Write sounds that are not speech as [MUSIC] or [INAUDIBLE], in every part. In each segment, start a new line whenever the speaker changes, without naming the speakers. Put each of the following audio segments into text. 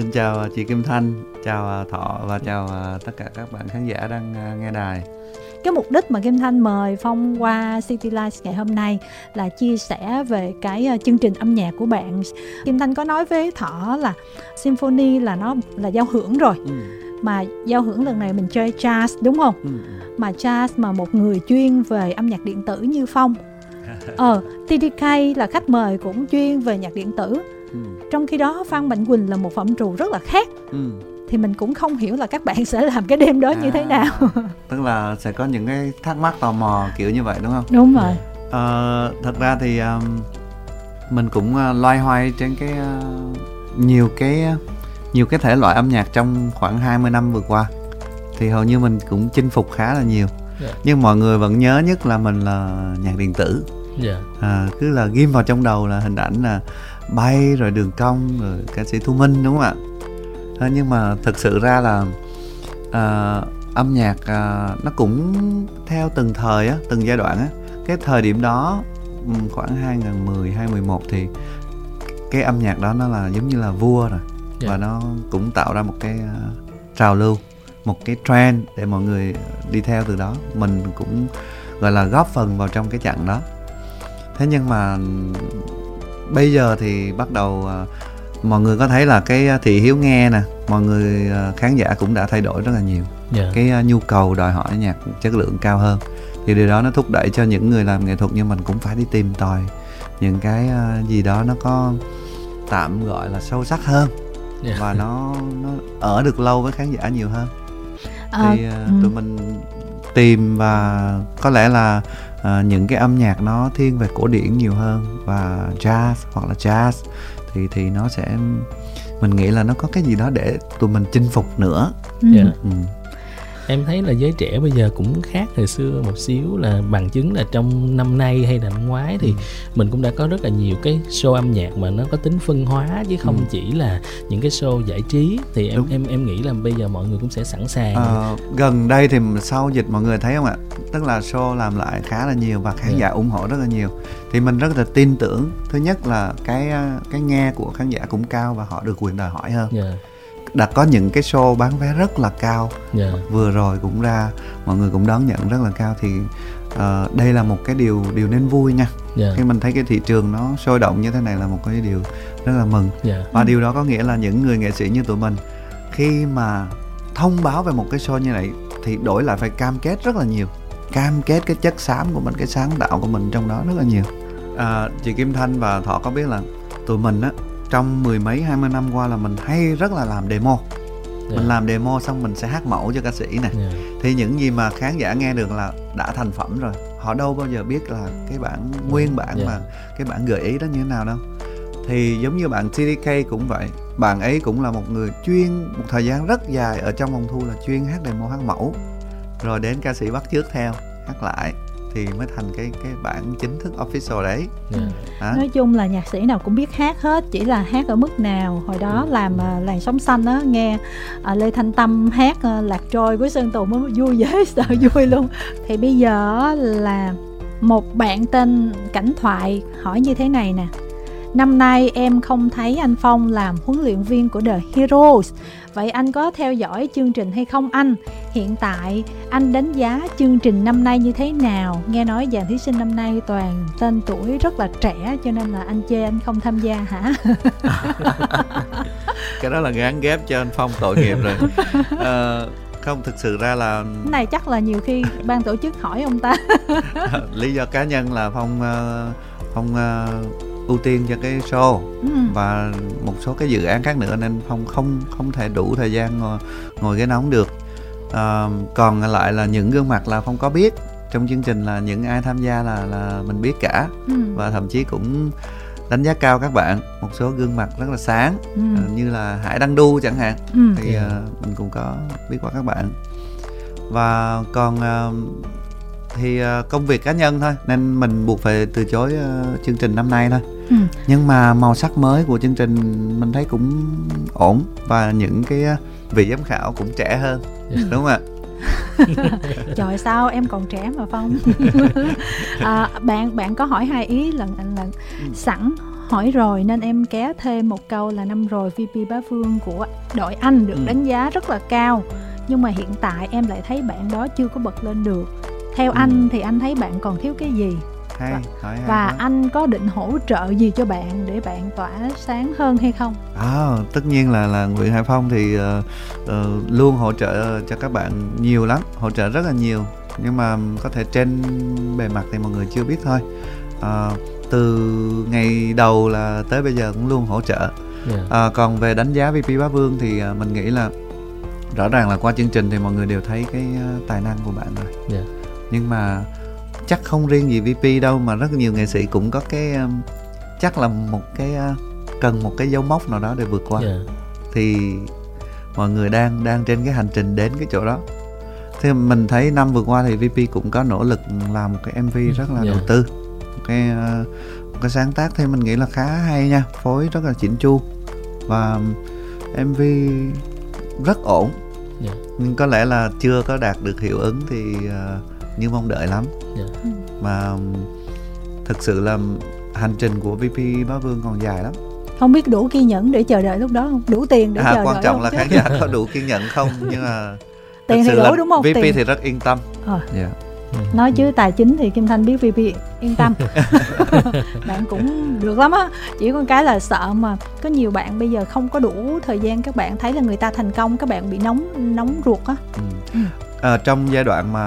xin chào chị Kim Thanh, chào Thọ và chào tất cả các bạn khán giả đang nghe đài.
Cái mục đích mà Kim Thanh mời Phong qua City Life ngày hôm nay là chia sẻ về cái chương trình âm nhạc của bạn. Kim Thanh có nói với Thọ là symphony là nó là giao hưởng rồi. Ừ. Mà giao hưởng lần này mình chơi jazz đúng không? Ừ. Mà jazz mà một người chuyên về âm nhạc điện tử như Phong [LAUGHS] ờ TDK là khách mời cũng chuyên về nhạc điện tử ừ. trong khi đó Phan Mạnh Quỳnh là một phẩm trù rất là khác ừ. thì mình cũng không hiểu là các bạn [LAUGHS] sẽ làm cái đêm đó à, như thế à, nào [LAUGHS]
tức là sẽ có những cái thắc mắc tò mò kiểu như vậy đúng không
đúng rồi
ờ, thật ra thì um, mình cũng uh, loay hoay trên cái uh, nhiều cái uh, nhiều cái thể loại âm nhạc trong khoảng 20 năm vừa qua thì hầu như mình cũng chinh phục khá là nhiều yeah. Dạ. nhưng mọi người vẫn nhớ nhất là mình là nhạc điện tử yeah. Dạ. à, cứ là ghim vào trong đầu là hình ảnh là bay rồi đường cong rồi ca sĩ thu minh đúng không ạ à, nhưng mà thực sự ra là à, âm nhạc à, nó cũng theo từng thời á từng giai đoạn á cái thời điểm đó khoảng 2010 2011 thì cái âm nhạc đó nó là giống như là vua rồi yeah. Dạ. và nó cũng tạo ra một cái uh, trào lưu một cái trend để mọi người đi theo từ đó mình cũng gọi là góp phần vào trong cái chặng đó thế nhưng mà bây giờ thì bắt đầu à, mọi người có thấy là cái thị hiếu nghe nè mọi người à, khán giả cũng đã thay đổi rất là nhiều yeah. Dạ. cái nhu cầu đòi hỏi nhạc chất lượng cao hơn thì điều đó nó thúc đẩy cho những người làm nghệ thuật như mình cũng phải đi tìm tòi những cái gì đó nó có tạm gọi là sâu sắc hơn yeah. Dạ. và nó nó ở được lâu với khán giả nhiều hơn à, thì uh, tụi mình tìm và có lẽ là uh, những cái âm nhạc nó thiên về cổ điển nhiều hơn và jazz hoặc là jazz thì thì nó sẽ mình nghĩ là nó có cái gì đó để tụi mình chinh phục nữa
yeah. Dạ. ừ em thấy là giới trẻ bây giờ cũng khác hồi xưa một xíu là bằng chứng là trong năm nay hay là năm ngoái thì ừ. mình cũng đã có rất là nhiều cái show âm nhạc mà nó có tính phân hóa chứ không ừ. chỉ là những cái show giải trí thì em Đúng. em em nghĩ là bây giờ mọi người cũng sẽ sẵn sàng à,
gần đây thì sau dịch mọi người thấy không ạ tức là show làm lại khá là nhiều và khán yeah. Dạ. giả ủng hộ rất là nhiều thì mình rất là tin tưởng thứ nhất là cái cái nghe của khán giả cũng cao và họ được quyền đòi hỏi hơn yeah dạ đã có những cái show bán vé rất là cao yeah. Dạ. vừa rồi cũng ra mọi người cũng đón nhận rất là cao thì uh, đây là một cái điều điều nên vui nha yeah. Dạ. khi mình thấy cái thị trường nó sôi động như thế này là một cái điều rất là mừng yeah. Dạ. và điều đó có nghĩa là những người nghệ sĩ như tụi mình khi mà thông báo về một cái show như này thì đổi lại phải cam kết rất là nhiều cam kết cái chất xám của mình cái sáng tạo của mình trong đó rất là nhiều à, chị Kim Thanh và Thọ có biết là tụi mình á trong mười mấy hai mươi năm qua là mình hay rất là làm demo yeah. mình dạ. làm demo xong mình sẽ hát mẫu cho ca sĩ này yeah. Dạ. thì những gì mà khán giả nghe được là đã thành phẩm rồi họ đâu bao giờ biết là cái bản nguyên bản yeah. Dạ. mà cái bản gợi ý đó như thế nào đâu thì giống như bạn TDK cũng vậy bạn ấy cũng là một người chuyên một thời gian rất dài ở trong phòng thu là chuyên hát demo hát mẫu rồi đến ca sĩ bắt trước theo hát lại thì mới thành cái cái bản chính thức official đấy
yeah. à. nói chung là nhạc sĩ nào cũng biết hát hết chỉ là hát ở mức nào hồi đó ừ. làm uh, làn sóng xanh á nghe uh, lê thanh tâm hát uh, lạc trôi với sơn tùng mới vui dễ [LAUGHS] sợ vui luôn thì bây giờ là một bạn tên cảnh thoại hỏi như thế này nè Năm nay em không thấy anh Phong làm huấn luyện viên của The Heroes Vậy anh có theo dõi chương trình hay không anh? Hiện tại anh đánh giá chương trình năm nay như thế nào? Nghe nói dàn thí sinh năm nay toàn tên tuổi rất là trẻ cho nên là anh chê anh không tham gia hả? [LAUGHS]
cái đó là gán ghép cho anh Phong tội nghiệp rồi. À, [LAUGHS] không thực sự ra là
cái này chắc là nhiều khi ban tổ chức hỏi ông ta [LAUGHS]
lý do cá nhân là phong ờ, phong uh, ưu tiên cho cái show. Ừ. và một số cái dự án khác nữa nên không không không thể đủ thời gian ngồi, ngồi cái nóng được. À, còn lại là những gương mặt là không có biết. Trong chương trình là những ai tham gia là là mình biết cả. Ừ. và thậm chí cũng đánh giá cao các bạn. Một số gương mặt rất là sáng. Ừ. uh, như là hải đăng đu chẳng hạn. Ừ. thì uh, mình cũng có biết qua các bạn. Và còn uh, thì uh, công việc cá nhân thôi. Nên mình buộc phải từ chối uh, chương trình năm nay thôi ừ. nhưng mà màu sắc mới của chương trình mình thấy cũng ổn và những cái uh, vị giám khảo cũng trẻ hơn yeah. đúng không ạ [LAUGHS]
trời sao em còn trẻ mà phong [LAUGHS] à, bạn bạn có hỏi hai ý lần lần ừ. sẵn hỏi rồi nên em kéo thêm một câu là năm rồi VP Bá Vương của đội Anh được
Ừ.
đánh giá rất là cao nhưng mà hiện tại em lại thấy bạn đó chưa có bật lên được theo
Ừ.
anh thì anh thấy bạn còn thiếu cái gì
hay hỏi hay
và anh có định hỗ trợ gì cho bạn để bạn tỏa sáng hơn hay không
À, tất nhiên là là Nguyễn Hải Phong thì ờ, ờ, luôn hỗ trợ cho các bạn nhiều lắm, hỗ trợ rất là nhiều. Nhưng mà có thể trên bề mặt thì mọi người chưa biết thôi. Ờ, từ ngày đầu là tới bây giờ cũng luôn hỗ trợ.
Dạ.
À, còn về đánh giá VP Bá Vương thì à, mình nghĩ là rõ ràng là qua chương trình thì mọi người đều thấy cái à, tài năng của bạn rồi.
Dạ.
Nhưng mà chắc không riêng gì VP đâu mà rất nhiều nghệ sĩ cũng có cái um, chắc là một cái à, cần một cái dấu mốc nào đó để vượt qua
Dạ.
thì mọi người đang đang trên cái hành trình đến cái chỗ đó. Thì mình thấy năm vừa qua thì VP cũng có nỗ lực làm một cái MV rất là
Dạ.
đầu tư. Một cái à, một cái sáng tác thì mình nghĩ là khá hay nha, phối rất là chỉnh chu và MV rất ổn.
Dạ.
Nhưng có lẽ là chưa có đạt được hiệu ứng thì à, như mong đợi lắm.
Dạ.
Mà um, thực sự là hành trình của VP Bá Vương còn dài lắm.
không biết đủ kiên nhẫn để chờ đợi lúc đó không đủ tiền để
À,
chờ
quan
đợi
trọng là
chứ?
khán giả có đủ kiên nhẫn không [LAUGHS] nhưng mà
Tiền
thực
thì
sự
đủ
là
đúng không?
VP
Tiền.
thì rất yên tâm.
Ờ.
Dạ.
Ừ.
nói chứ tài chính thì kim thanh biết VP yên tâm [LAUGHS] [LAUGHS] bạn cũng được lắm á chỉ có cái là sợ mà có nhiều bạn bây giờ không có đủ thời gian các bạn thấy là người ta thành công các bạn bị nóng nóng ruột á
Ừ. Ờ, trong giai đoạn mà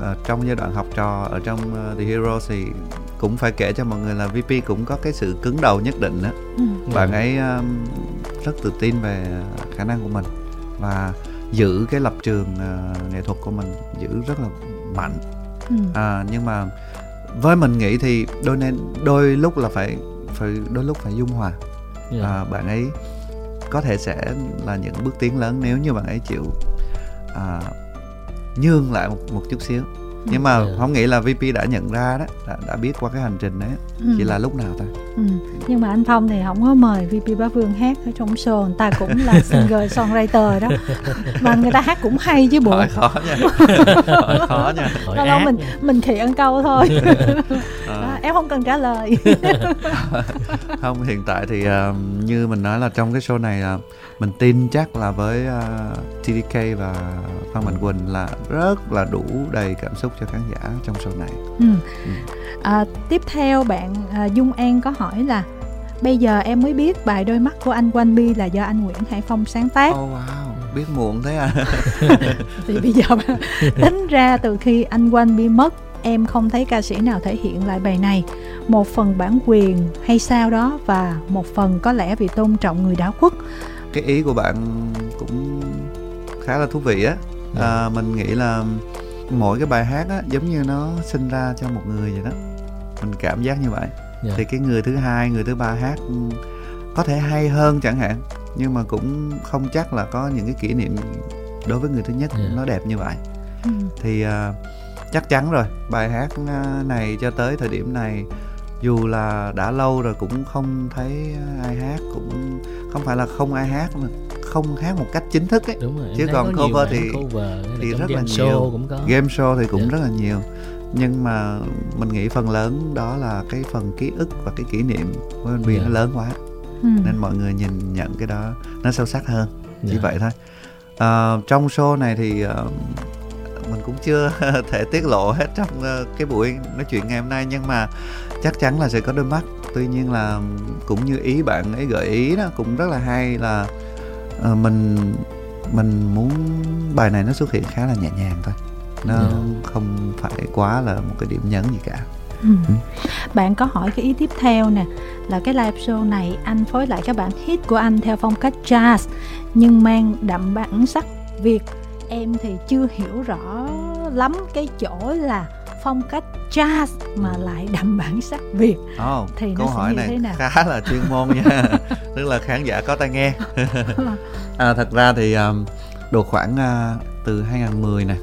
ờ, trong giai đoạn học trò ở trong ờ, The Heroes thì cũng phải kể cho mọi người là VP cũng có cái sự cứng đầu nhất định đó.
ừ.
Bạn ấy um, rất tự tin về khả năng của mình và giữ cái lập trường ờ, nghệ thuật của mình giữ rất là mạnh.
Ừ.
À, nhưng mà với mình nghĩ thì đôi nên đôi lúc là phải phải đôi lúc phải dung hòa.
Dạ.
à, bạn ấy có thể sẽ là những bước tiến lớn nếu như bạn ấy chịu à, nhường lại một, một chút xíu. Nhưng mà
Ừ.
không nghĩ là VP đã nhận ra đó đã, đã biết qua cái hành trình đấy.
Ừ.
chỉ là lúc nào thôi.
Ừ. nhưng mà anh Phong thì không có mời VP Bá Vương hát ở trong show. Người ta cũng là [LAUGHS] singer songwriter đó. Mà người ta hát cũng hay chứ bộ
hỏi khó nha. [LAUGHS] Hỏi khó nha.
Hỏi
lâu mình mình khịa câu thôi.
À, [LAUGHS]
em không cần trả lời. [LAUGHS]
Không hiện tại thì à, như mình nói là trong cái show này là mình tin chắc là với à, TDK và Phan Mạnh Quỳnh là rất là đủ đầy cảm xúc cho khán giả trong show này.
Ừ. À, tiếp theo bạn à, Dung An có hỏi là bây giờ em mới biết bài đôi mắt của anh Quanh Bi là do anh Nguyễn Hải Phong sáng tác.
Oh wow biết muộn thế à? [LAUGHS]
Thì bây giờ [LAUGHS] tính ra từ khi anh Quanh Bi mất em không thấy ca sĩ nào thể hiện lại bài này. Một phần bản quyền hay sao đó và một phần có lẽ vì tôn trọng người đã khuất.
Cái ý của bạn cũng khá là thú vị á. À, mình nghĩ là mỗi cái bài hát á giống như nó sinh ra cho một người vậy đó. Mình cảm giác như vậy.
Dạ.
thì cái người thứ hai người thứ ba hát có thể hay hơn chẳng hạn nhưng mà cũng không chắc là có những cái kỷ niệm đối với người thứ nhất
Dạ.
nó đẹp như vậy.
Ừ.
thì à, chắc chắn rồi bài hát à, này cho tới thời điểm này dù là đã lâu rồi cũng không thấy ai hát cũng không phải là không ai hát mà không hát một cách chính thức ấy
đúng rồi
Chứ còn
nhiều
cover thì-
cover là
thì rất là
game
nhiều.
show cũng có
game show thì cũng
Dạ.
rất là nhiều nhưng mà mình nghĩ phần lớn đó là cái phần ký ức và cái kỷ niệm của anh Bi
Dạ.
nó lớn quá
Ừ.
nên mọi người nhìn nhận cái đó nó sâu sắc hơn chỉ
Dạ.
vậy thôi Ờ, trong show này thì ờ, mình cũng chưa [LAUGHS] thể tiết lộ hết trong ờ, cái buổi nói chuyện ngày hôm nay nhưng mà chắc chắn là sẽ có đôi mắt tuy nhiên là cũng như ý bạn ấy gợi ý đó cũng rất là hay là ờ, mình mình muốn bài này nó xuất hiện khá là nhẹ nhàng thôi nó
Dạ.
không phải quá là một cái điểm nhấn gì cả
Ừ. Bạn có hỏi cái ý tiếp theo nè là cái live show này anh phối lại các bản hit của anh theo phong cách jazz nhưng mang đậm bản sắc Việt. Em thì chưa hiểu rõ lắm cái chỗ là phong cách jazz mà lại đậm bản sắc Việt.
oh,
Thì nó
câu
sẽ
hỏi
như
này
thế nào?
khá là chuyên môn nha [LAUGHS] tức là khán giả có tai nghe à, thật ra thì um, độ khoảng à, từ 2010 này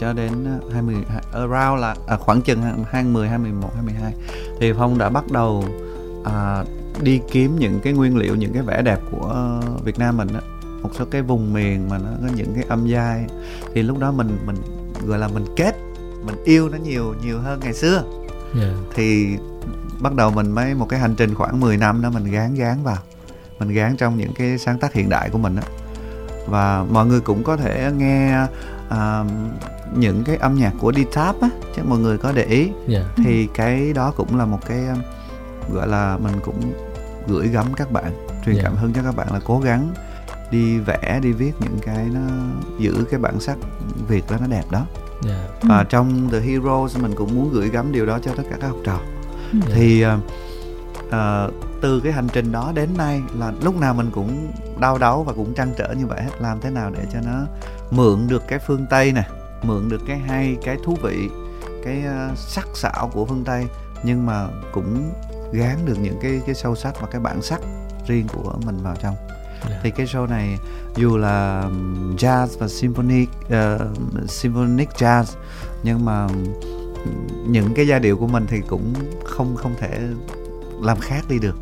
cho đến à, 20 around là à, khoảng chừng 2010 2011 2012 thì Phong đã bắt đầu à, đi kiếm những cái nguyên liệu những cái vẻ đẹp của Việt Nam mình á một số cái vùng miền mà nó có những cái âm giai. Thì lúc đó mình mình gọi là mình kết mình yêu nó nhiều nhiều hơn ngày xưa.
Dạ.
thì bắt đầu mình mới một cái hành trình khoảng 10 năm đó mình gán gán vào. Mình gán trong những cái sáng tác hiện đại của mình đó và mọi người cũng có thể nghe uh, những cái âm nhạc của D-Tap á chắc mọi người có để ý.
Dạ.
Thì cái đó cũng là một cái gọi là mình cũng gửi gắm các bạn truyền
Dạ.
cảm hứng cho các bạn là cố gắng đi vẽ đi viết những cái nó giữ cái bản sắc việt đó nó đẹp đó
dạ
và trong The Heroes mình cũng muốn gửi gắm điều đó cho tất cả các học trò
Ừ.
dạ.
thì uh, uh, từ cái hành trình đó đến nay là lúc nào mình cũng đau đáu và cũng trăn trở như vậy hết làm thế nào để cho nó mượn được cái phương tây nè mượn được cái hay cái thú vị cái uh, sắc sảo của phương tây nhưng mà cũng gán được những cái cái sâu sắc và cái bản sắc riêng của mình vào trong
Dạ.
thì cái show này dù là jazz và symphonic uh, symphonic jazz nhưng mà những cái giai điệu của mình thì cũng không không thể làm khác đi được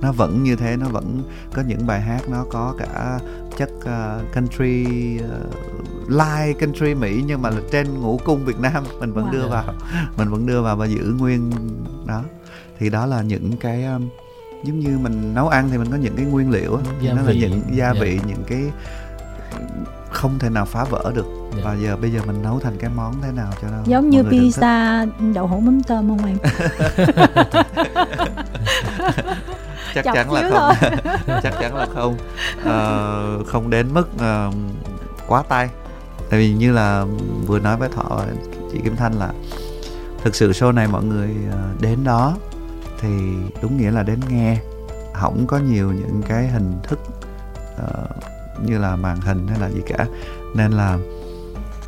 nó vẫn như thế nó vẫn có những bài hát nó có cả chất uh, country uh, live country mỹ nhưng mà là trên ngũ cung việt nam mình vẫn
Wow.
đưa vào mình vẫn đưa vào và giữ nguyên đó thì đó là những cái um, giống như mình nấu ăn thì mình có những cái nguyên liệu á,
Gia
nó là những gia
Dạ.
vị những cái không thể nào phá vỡ được.
Dạ.
và giờ bây giờ mình nấu thành cái món thế nào cho nó
giống như pizza đậu hũ mắm tôm không em? [LAUGHS]
Chắc
Chọc
chắn là không. [LAUGHS] chắc chắn là không. Ờ, không đến mức ờ, quá tay. Tại vì như là vừa nói với thọ chị Kim Thanh là thực sự show này mọi người ờ, đến đó thì đúng nghĩa là đến nghe. Không có nhiều những cái hình thức ờ, như là màn hình hay là gì cả. Nên là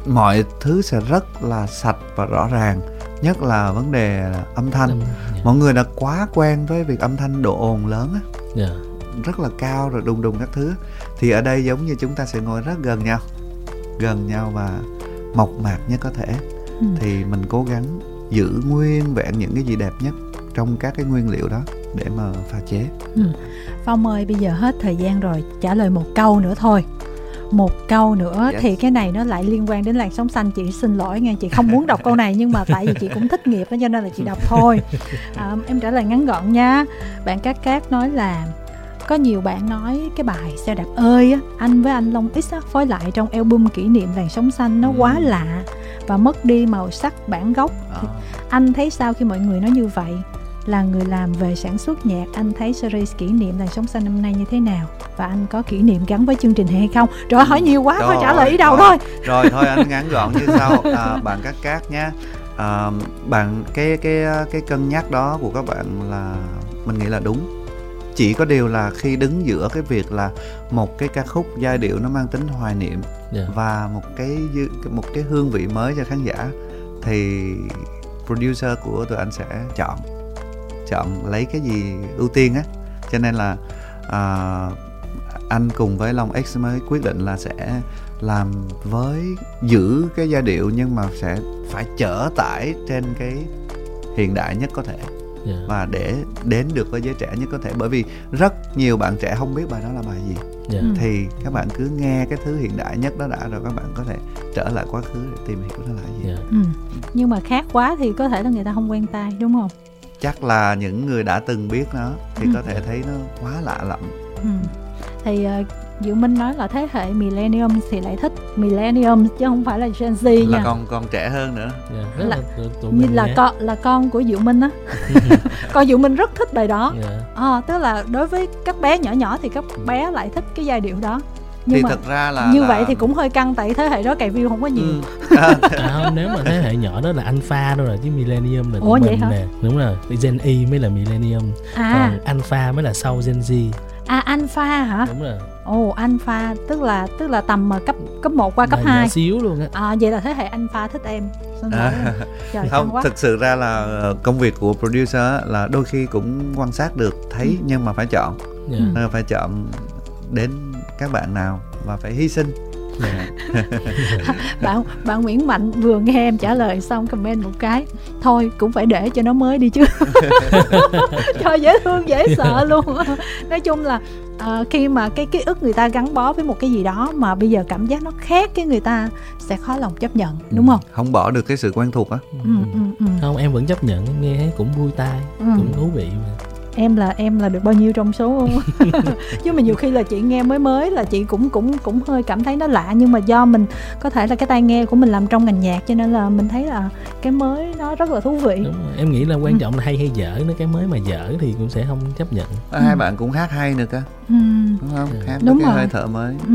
mọi thứ sẽ rất là sạch và rõ ràng. Nhất là vấn đề âm thanh.
Dạ.
mọi người đã quá quen với việc âm thanh độ ồn lớn á.
Dạ.
Rất là cao rồi đùng đùng các thứ. Thì ở đây giống như chúng ta sẽ ngồi rất gần nhau. Gần nhau và mộc mạc nhất có thể.
Ừ.
thì mình cố gắng giữ nguyên vẹn những cái gì đẹp nhất trong các cái nguyên liệu đó để mà pha chế.
Phong ơi bây giờ hết thời gian rồi trả lời một câu nữa thôi. Một câu nữa
Yes.
thì cái này nó lại liên quan đến làn sóng xanh. Chị xin lỗi nghe chị không muốn đọc câu này nhưng mà tại vì chị cũng thích nghiệp đó cho nên là chị đọc thôi. [LAUGHS] À, em trả lời ngắn gọn nha. Bạn cát cát nói là có nhiều bạn nói cái bài xe đạp ơi á, anh với anh Long X á, phối lại trong album kỷ niệm làn sóng xanh nó
Ừ.
quá lạ và mất đi màu sắc bản gốc.
Ờ.
anh thấy sao khi mọi người nói như vậy là người làm về sản xuất nhạc. Anh thấy series kỷ niệm làn sóng xanh năm nay như thế nào? Và anh có kỷ niệm gắn với chương trình hay không? Rồi hỏi nhiều quá thôi trả lời ý đầu thôi.
rồi thôi anh ngắn gọn như [LAUGHS] sau. À, bạn cát cát nhé. À, bạn cái cái cái cân nhắc đó của các bạn là mình nghĩ là đúng. Chỉ có điều là khi đứng giữa cái việc là một cái ca khúc giai điệu nó mang tính hoài niệm
dạ.
và một cái một cái hương vị mới cho khán giả thì producer của tụi anh sẽ chọn chọn lấy cái gì ưu tiên á. Cho nên là à, anh cùng với Long X mới quyết định là sẽ làm với giữ cái giai điệu nhưng mà sẽ phải chở tải trên cái hiện đại nhất có thể.
Dạ.
Và để đến được với giới trẻ nhất có thể. Bởi vì rất nhiều bạn trẻ không biết bài đó là bài gì.
Dạ.
Ừ.
thì các bạn cứ nghe cái thứ hiện đại nhất đó đã rồi các bạn có thể trở lại quá khứ để tìm hiểu nó là gì.
Dạ.
Ừ. nhưng mà khác quá thì có thể là người ta không quen tai đúng không
chắc là những người đã từng biết nó thì
Ừ.
có thể thấy nó quá lạ lẫm.
Ừ. thì uh, Diệu Minh nói là thế hệ millennium thì lại thích millennium chứ không phải là Gen Z
là
nha.
còn còn trẻ hơn nữa.
Dạ rất
Là-
là,
như là con là con của Diệu Minh á. [LAUGHS] Con Diệu Minh rất thích bài đó.
Dạ.
À, tức là đối với các bé nhỏ nhỏ thì các bé lại thích cái giai điệu đó nhưng
thì
mà
thật ra là
như
là-
vậy thì cũng hơi căng tại thế hệ đó cày view không có nhiều.
Ừ. [LAUGHS] À,
à không nếu mà thế hệ nhỏ đó là alpha đâu rồi chứ millennium là
Ủa, vậy
mình
hả?
nè. Đúng rồi gen y mới là millennium.
À.
Còn alpha mới là sau gen z.
À alpha hả?
Đúng rồi.
Ồ alpha tức là tức là tầm mà cấp cấp 1 qua cấp
Là
2
nhỏ xíu luôn á.
À vậy là thế hệ alpha thích em.
À.
trời
không
quá.
thực sự ra là ờ, công việc của producer á, là đôi khi cũng quan sát được thấy
Ừ.
nhưng mà phải chọn.
Dạ.
Ừ.
Nên là phải chọn đến các bạn nào và phải hy sinh.
Dạ. [LAUGHS]
bạn bạn Nguyễn Mạnh vừa nghe em trả lời xong comment một cái. Thôi cũng phải để cho nó mới đi chứ. [LAUGHS] [LAUGHS] Cho dễ thương dễ sợ luôn. Nói chung là à, khi mà cái ký ức người ta gắn bó với một cái gì đó mà bây giờ cảm giác nó khác cái người ta sẽ khó lòng chấp nhận đúng không?
không bỏ được cái sự quen thuộc á.
Ừ, ừ, ừ.
không em vẫn chấp nhận em nghe thấy cũng vui tai
Ừ.
cũng thú vị mà
em là em là được bao nhiêu trong số không [LAUGHS] chứ mà nhiều khi là chị nghe mới mới là chị cũng cũng cũng hơi cảm thấy nó lạ nhưng mà do mình có thể là cái tai nghe của mình làm trong ngành nhạc cho nên là mình thấy là cái mới nó rất là thú vị
đúng rồi. em nghĩ là quan
Ừ.
trọng là hay hay dở nữa cái mới mà dở thì cũng sẽ không chấp nhận
hai bạn cũng hát hay nữa cơ
ừ,
đúng không
Ừ.
hát
Đúng
cái
rồi.
hơi thở mới
ừ.